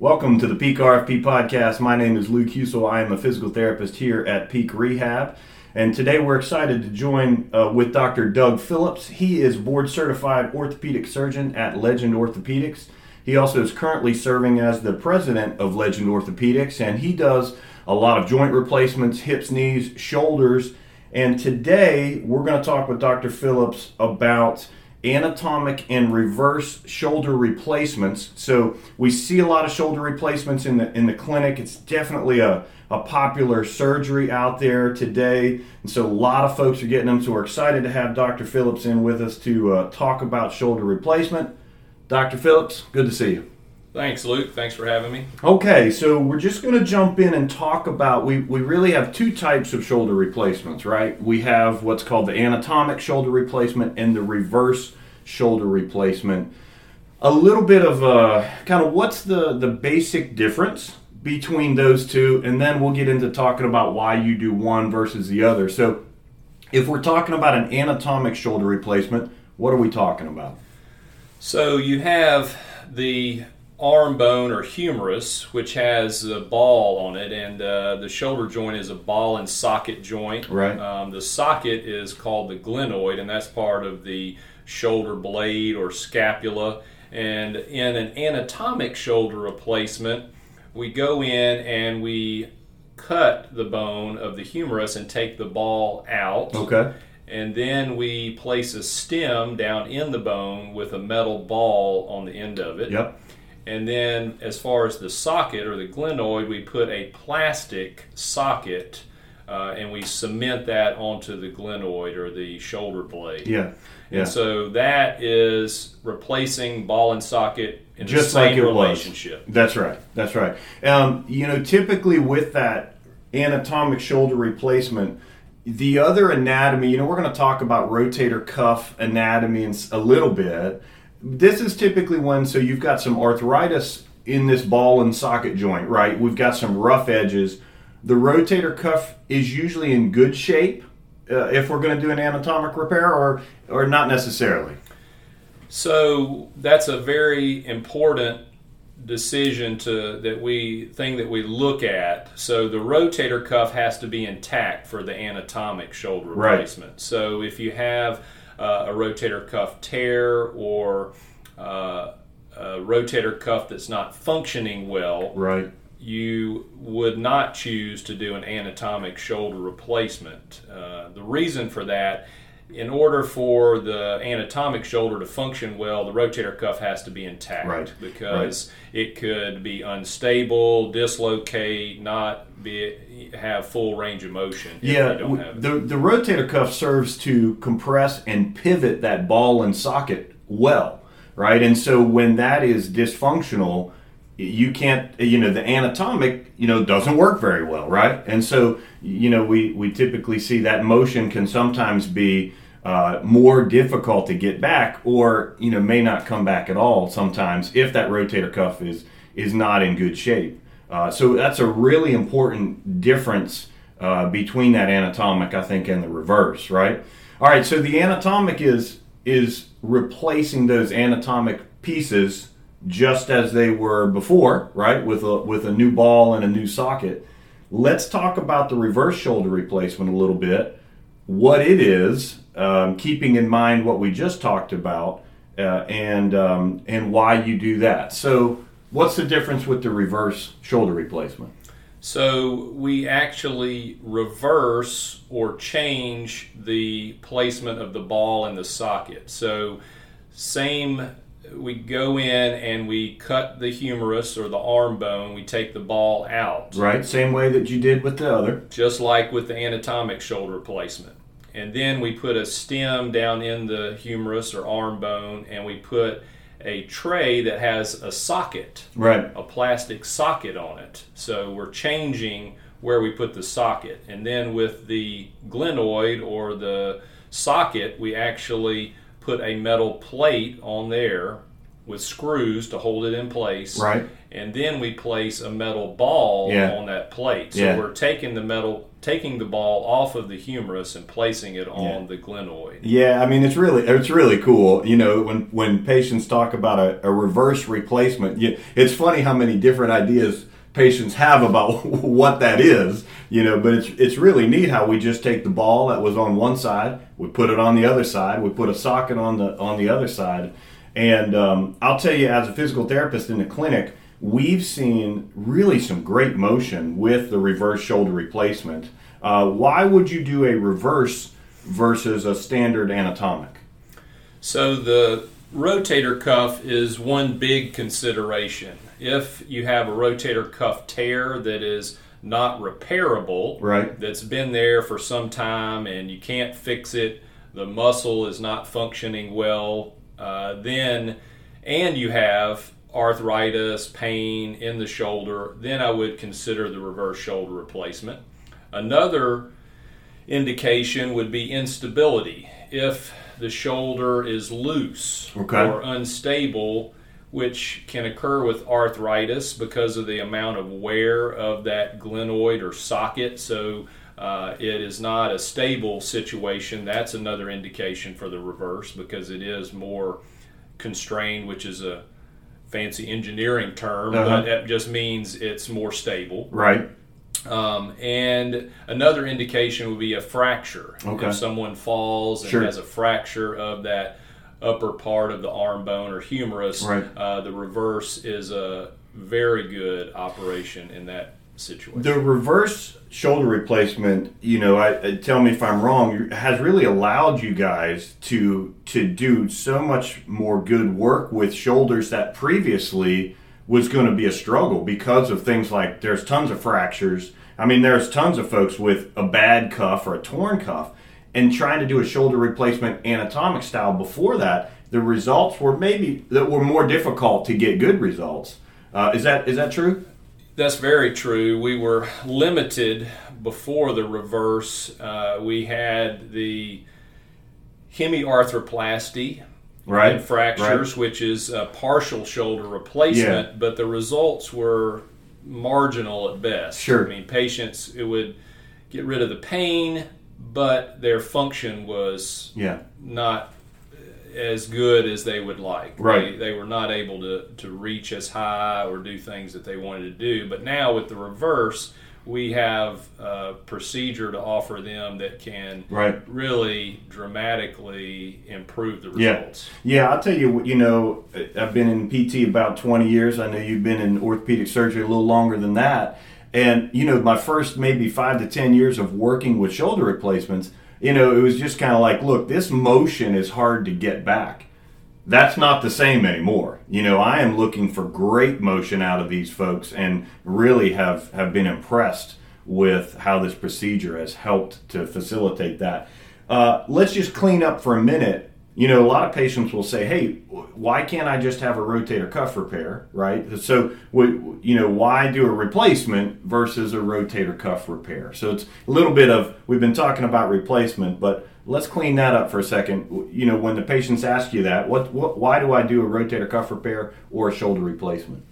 Welcome to the Peak RFP podcast. My name is Luke Husel. I am a physical therapist here at Peak Rehab. And today we're excited to join uh, with Dr. Doug Phillips. He is board certified orthopedic surgeon at Legend Orthopedics. He also is currently serving as the president of Legend Orthopedics, and he does a lot of joint replacements, hips, knees, shoulders. And today we're going to talk with Dr. Phillips about anatomic and reverse shoulder replacements. So we see a lot of shoulder replacements in the in the clinic. It's definitely a, a popular surgery out there today, and so a lot of folks are getting them. So we're excited to have Dr. Phillips in with us to uh, talk about shoulder replacement. Dr. Phillips, good to see you. Thanks, Luke. Thanks for having me. Okay, so we're just going to jump in and talk about. We, we really have two types of shoulder replacements, right? We have what's called the anatomic shoulder replacement and the reverse shoulder replacement. A little bit of uh, kind of what's the, the basic difference between those two, and then we'll get into talking about why you do one versus the other. So, if we're talking about an anatomic shoulder replacement, what are we talking about? So, you have the arm bone or humerus, which has a ball on it, and uh, the shoulder joint is a ball and socket joint. Right. Um, the socket is called the glenoid, and that's part of the shoulder blade or scapula. And in an anatomic shoulder replacement, we go in and we cut the bone of the humerus and take the ball out. Okay. And then we place a stem down in the bone with a metal ball on the end of it. Yep. And then, as far as the socket or the glenoid, we put a plastic socket uh, and we cement that onto the glenoid or the shoulder blade. Yeah. Yeah. And so that is replacing ball and socket in Just the same like it was. relationship. That's right. That's right. Um, you know, typically with that anatomic shoulder replacement, the other anatomy, you know, we're going to talk about rotator cuff anatomy in a little bit. This is typically when, so you've got some arthritis in this ball and socket joint, right? We've got some rough edges. The rotator cuff is usually in good shape uh, if we're going to do an anatomic repair, or or not necessarily. So that's a very important decision to that we thing that we look at. So the rotator cuff has to be intact for the anatomic shoulder Right. replacement. So if you have uh, a rotator cuff tear or uh, a rotator cuff that's not functioning well, Right. you would not choose to do an anatomic shoulder replacement. Uh, the reason for that, in order for the anatomic shoulder to function well, the rotator cuff has to be intact Right, because it could be unstable, dislocate, not be have full range of motion. Yeah, the the rotator cuff serves to compress and pivot that ball and socket well, right? And so when that is dysfunctional, you can't, you know, the anatomic, you know, doesn't work very well, right? And so, you know, we we typically see that motion can sometimes be uh, more difficult to get back, or you know, may not come back at all sometimes if that rotator cuff is is not in good shape. Uh, so that's a really important difference uh, between that anatomic, I think, and the reverse, right? All right, so the anatomic is is replacing those anatomic pieces just as they were before, right? With a with a new ball and a new socket. Let's talk about the reverse shoulder replacement a little bit. What it is, um, keeping in mind what we just talked about, uh, and um, and why you do that. So, what's the difference with the reverse shoulder replacement? So we actually reverse or change the placement of the ball in the socket. So same we go in and we cut the humerus or the arm bone, we take the ball out. Right, same way that you did with the other. Just like with the anatomic shoulder replacement. And then we put a stem down in the humerus or arm bone and we put a tray that has a socket Right. a plastic socket on it. So we're changing where we put the socket. And then with the glenoid or the socket, we actually put a metal plate on there with screws to hold it in place. Right. and then we place a metal ball Yeah. on that plate. So Yeah. we're taking the metal, taking the ball off of the humerus and placing it on Yeah. the glenoid. Yeah, I mean it's really it's really cool. You know, when when patients talk about a, a reverse replacement, you, it's funny how many different ideas patients have about what that is. You know, but it's it's really neat how we just take the ball that was on one side, we put it on the other side, we put a socket on the on the other side, and um, I'll tell you, as a physical therapist in the clinic, we've seen really some great motion with the reverse shoulder replacement. Uh, why would you do a reverse versus a standard anatomic? So the rotator cuff is one big consideration. If you have a rotator cuff tear that is not repairable, Right. that's been there for some time and you can't fix it, the muscle is not functioning well, uh, then, and you have arthritis, pain in the shoulder, then I would consider the reverse shoulder replacement. Another indication would be instability. If the shoulder is loose Okay. or unstable, which can occur with arthritis because of the amount of wear of that glenoid or socket. So uh, it is not a stable situation. That's another indication for the reverse because it is more constrained, which is a fancy engineering term, Uh-huh. but that just means it's more stable. Right. Um, and another indication would be a fracture. Okay. If someone falls and Sure. has a fracture of that upper part of the arm bone or humerus, Right. uh, the reverse is a very good operation in that situation. The reverse shoulder replacement, you know, I, I- tell me if I'm wrong, has really allowed you guys to to do so much more good work with shoulders that previously was going to be a struggle because of things like there's tons of fractures. I mean, there's tons of folks with a bad cuff or a torn cuff, and trying to do a shoulder replacement anatomic style before that, the results were maybe that were more difficult to get good results. Uh, is that is that true? That's very true. We were limited before the reverse. Uh, we had the hemiarthroplasty Right. and fractures, which is a partial shoulder replacement, Yeah. but the results were marginal at best. Sure. I mean, patients, it would get rid of the pain, but their function was Yeah. not as good as they would like. Right. They, they were not able to, to reach as high or do things that they wanted to do. But now with the reverse, we have a procedure to offer them that can Right. really dramatically improve the Yeah. results. Yeah, I'll tell you, what, you know, I've been in PT about 20 years. I know you've been in orthopedic surgery a little longer than that. And, you know, my first maybe five to 10 years of working with shoulder replacements, you know, it was just kind of like, look, this motion is hard to get back. That's not the same anymore. You know, I am looking for great motion out of these folks and really have, have been impressed with how this procedure has helped to facilitate that. Uh, let's just clean up for a minute. You know, a lot of patients will say, "Hey, why can't I just have a rotator cuff repair?" Right? So, you know, why do a replacement versus a rotator cuff repair? So it's a little bit of we've been talking about replacement, but let's clean that up for a second. You know, when the patients ask you that, what, what why do I do a rotator cuff repair or a shoulder replacement?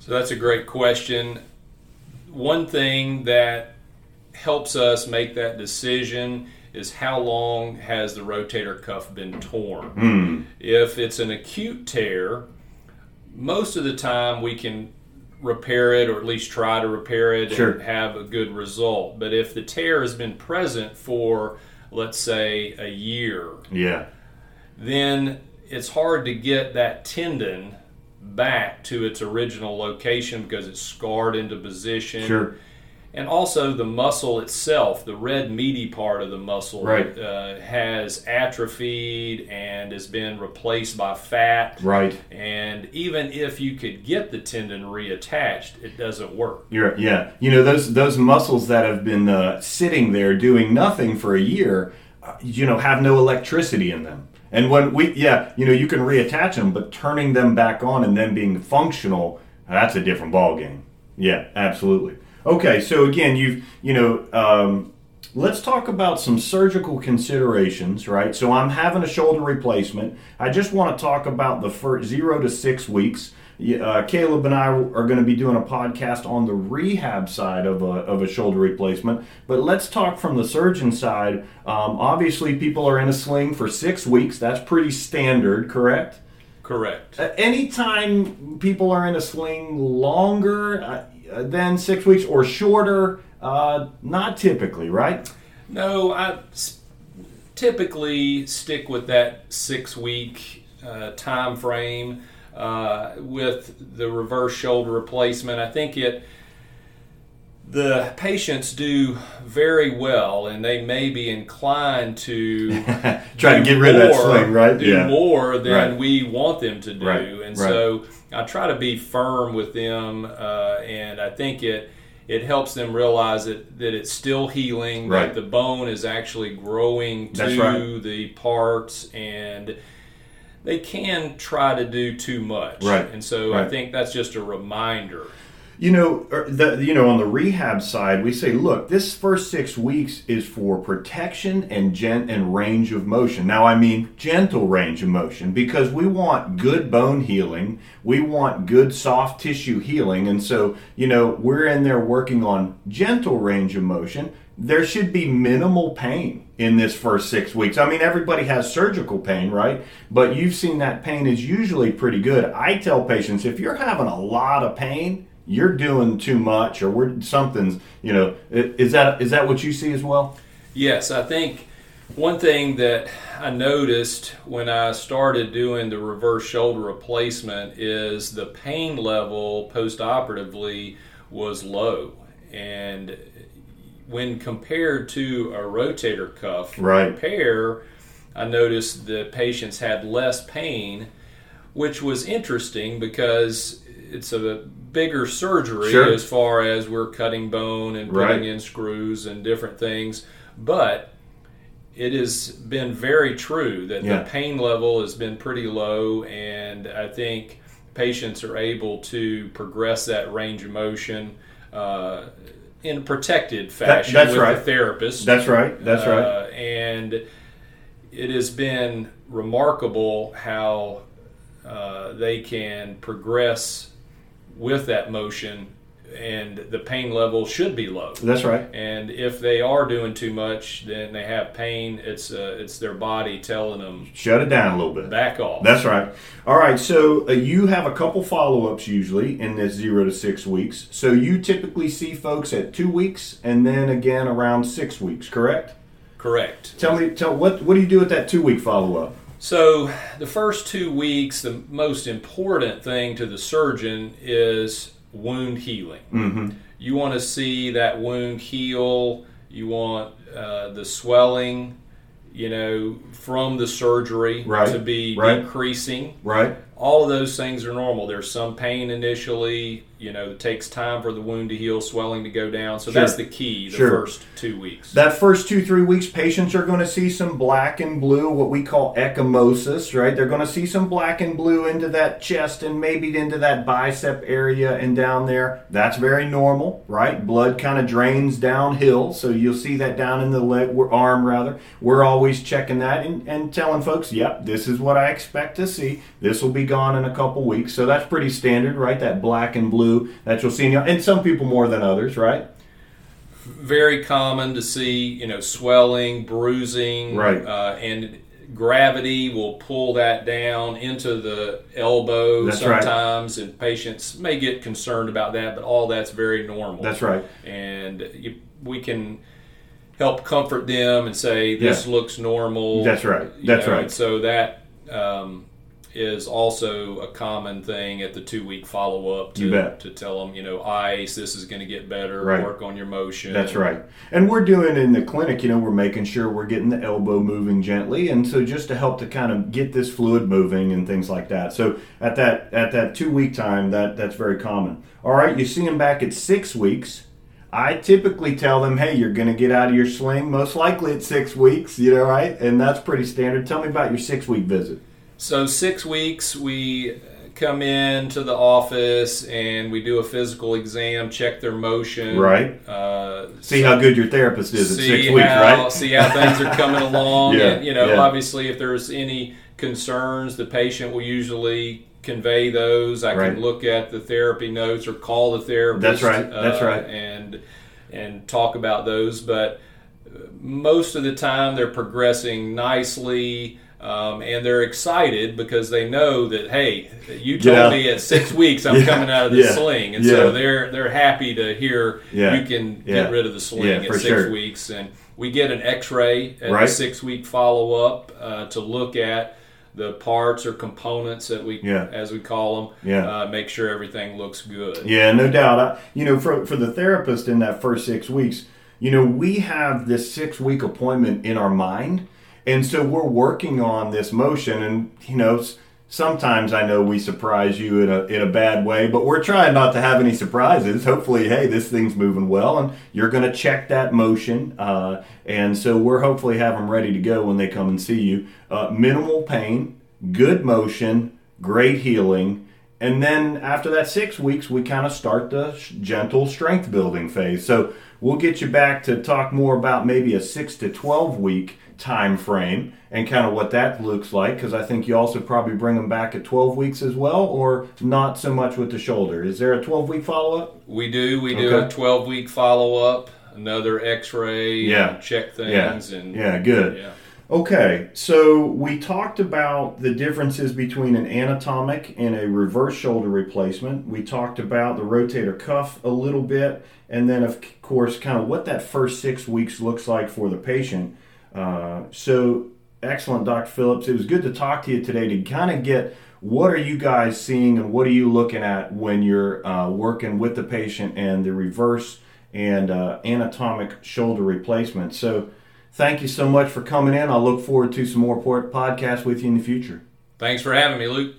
So that's a great question. One thing that helps us make that decision is how long has the rotator cuff been torn? Hmm. If it's an acute tear, most of the time we can repair it or at least try to repair it Sure. and have a good result. But if the tear has been present for, let's say, a year, Yeah, then it's hard to get that tendon back to its original location because it's scarred into position. sure. And also the muscle itself, the red meaty part of the muscle, Right. uh, has atrophied and has been replaced by fat. Right. And even if you could get the tendon reattached, it doesn't work. You're, yeah, you know those those muscles that have been uh, sitting there doing nothing for a year, uh, you know, have no electricity in them. And when we, yeah, you know, you can reattach them, but turning them back on and then being functional, that's a different ball game. Yeah, absolutely. Okay, so again, you've, you know, um, let's talk about some surgical considerations, right? So I'm having a shoulder replacement. I just want to talk about the first zero to six weeks. uh, Caleb and I are going to be doing a podcast on the rehab side of a, of a shoulder replacement. But let's talk from the surgeon side. Um, obviously, people are in a sling for six weeks. That's pretty standard, correct? Correct. Uh, anytime people are in a sling longer uh, than six weeks or shorter, uh, not typically, right? No, I typically stick with that six week uh, time frame uh, with the reverse shoulder replacement. I think it the patients do very well, and they may be inclined to try to get rid more, of that sling, right? Do yeah. more than right. we want them to do, right. and right. so I try to be firm with them, uh, and I think it it helps them realize that, that it's still healing, right. that the bone is actually growing to the parts, and they can try to do too much. Right. And so. I think that's just a reminder. You know, er, the, you know, on the rehab side, we say, look, this first six weeks is for protection and gent and range of motion. Now, I mean gentle range of motion because we want good bone healing, we want good soft tissue healing, and so you know we're in there working on gentle range of motion. There should be minimal pain in this first six weeks. I mean, everybody has surgical pain, right? But you've seen that pain is usually pretty good. I tell patients if you're having a lot of pain you're doing too much or we're something's you know is that is that what you see as well yes i think one thing that i noticed when i started doing the reverse shoulder replacement is the pain level post-operatively was low and when compared to a rotator cuff right. repair i noticed the patients had less pain which was interesting because it's a bigger surgery sure. as far as we're cutting bone and putting right. in screws and different things, but it has been very true that yeah. the pain level has been pretty low, and I think patients are able to progress that range of motion uh, in a protected fashion that, that's with right. the therapist. That's right. That's right. Uh, and it has been remarkable how uh, they can progress with that motion and the pain level should be low. That's right. And if they are doing too much, then they have pain. It's uh, it's their body telling them shut it down a little bit. Back off. That's right. All right. So uh, you have a couple follow ups usually in this zero to six weeks. So you typically see folks at two weeks and then again around six weeks. Correct. Correct. Tell me. Tell what what do you do with that two week follow up? So, the first two weeks, the most important thing to the surgeon is wound healing. Mm-hmm. You want to see that wound heal. You want uh, the swelling, you know, from the surgery right. to be right. decreasing. Right. All of those things are normal. There's some pain initially. You know, it takes time for the wound to heal, swelling to go down. So sure. that's the key. The sure. first two weeks. That first two three weeks, patients are going to see some black and blue, what we call ecchymosis. Right? They're going to see some black and blue into that chest and maybe into that bicep area and down there. That's very normal, right? Blood kind of drains downhill, so you'll see that down in the leg, arm rather. We're always checking that and, and telling folks, yep, this is what I expect to see. This will be gone in a couple weeks. So that's pretty standard, right? That black and blue that you'll see in and some people more than others, right? Very common to see, you know, swelling, bruising, right, uh, and gravity will pull that down into the elbow that's sometimes, right. and patients may get concerned about that, but all that's very normal. That's right, and you, we can help comfort them and say this yeah. looks normal. That's right. That's know, right. so that um, is also a common thing at the two week follow up to, to tell them, you know, ice, this is going to get better, right. work on your motion. That's right. And we're doing in the clinic, you know, we're making sure we're getting the elbow moving gently. And so just to help to kind of get this fluid moving and things like that. So at that at that two week time, that that's very common. All right, you see them back at six weeks. I typically tell them, hey, you're going to get out of your sling most likely at six weeks, you know, right? And that's pretty standard. Tell me about your six week visit. So six weeks, we come in to the office and we do a physical exam, check their motion. Right. Uh, see so how good your therapist is at six how, weeks, right? See how things are coming along. yeah, and, you know, yeah. obviously, if there's any concerns, the patient will usually convey those. I Right. can look at the therapy notes or call the therapist. That's right. That's uh, right. And and talk about those. But most of the time, they're progressing nicely. Um, and they're excited because they know that hey, you told Yeah. me at six weeks I'm Yeah. coming out of the Yeah. sling, and so they're they're happy to hear you can get rid of the sling at six sure. weeks, and we get an X-ray at Right. the six-week follow-up uh, to look at the parts or components that we, Yeah. as we call them, Yeah. uh, make sure everything looks good. Yeah, no doubt. I, you know, for for the therapist in that first six weeks, you know, we have this six week appointment in our mind, and so we're working on this motion. And you know, sometimes I know we surprise you in a in a bad way, but we're trying not to have any surprises. Hopefully, hey, this thing's moving well, and you're going to check that motion. Uh, and so we're hopefully have them ready to go when they come and see you. Uh, minimal pain, good motion, great healing. And then after that six weeks, we kind of start the sh- gentle strength building phase. So we'll get you back to talk more about maybe a six to 12 week time frame and kind of what that looks like. Because I think you also probably bring them back at 12 weeks as well, or not so much with the shoulder. Is there a 12 week follow up? We do. We do Okay. a 12 week follow up, another X-ray, Yeah. and check Yeah. things, and Yeah, good. yeah. Okay, so we talked about the differences between an anatomic and a reverse shoulder replacement. We talked about the rotator cuff a little bit, and then, of course, kind of what that first six weeks looks like for the patient. Uh, so, excellent, Dr. Phillips. It was good to talk to you today to kind of get what are you guys seeing and what are you looking at when you're uh, working with the patient and the reverse and uh, anatomic shoulder replacement. So, thank you so much for coming in. I'll look forward to some more podcasts with you in the future. Thanks for having me, Luke.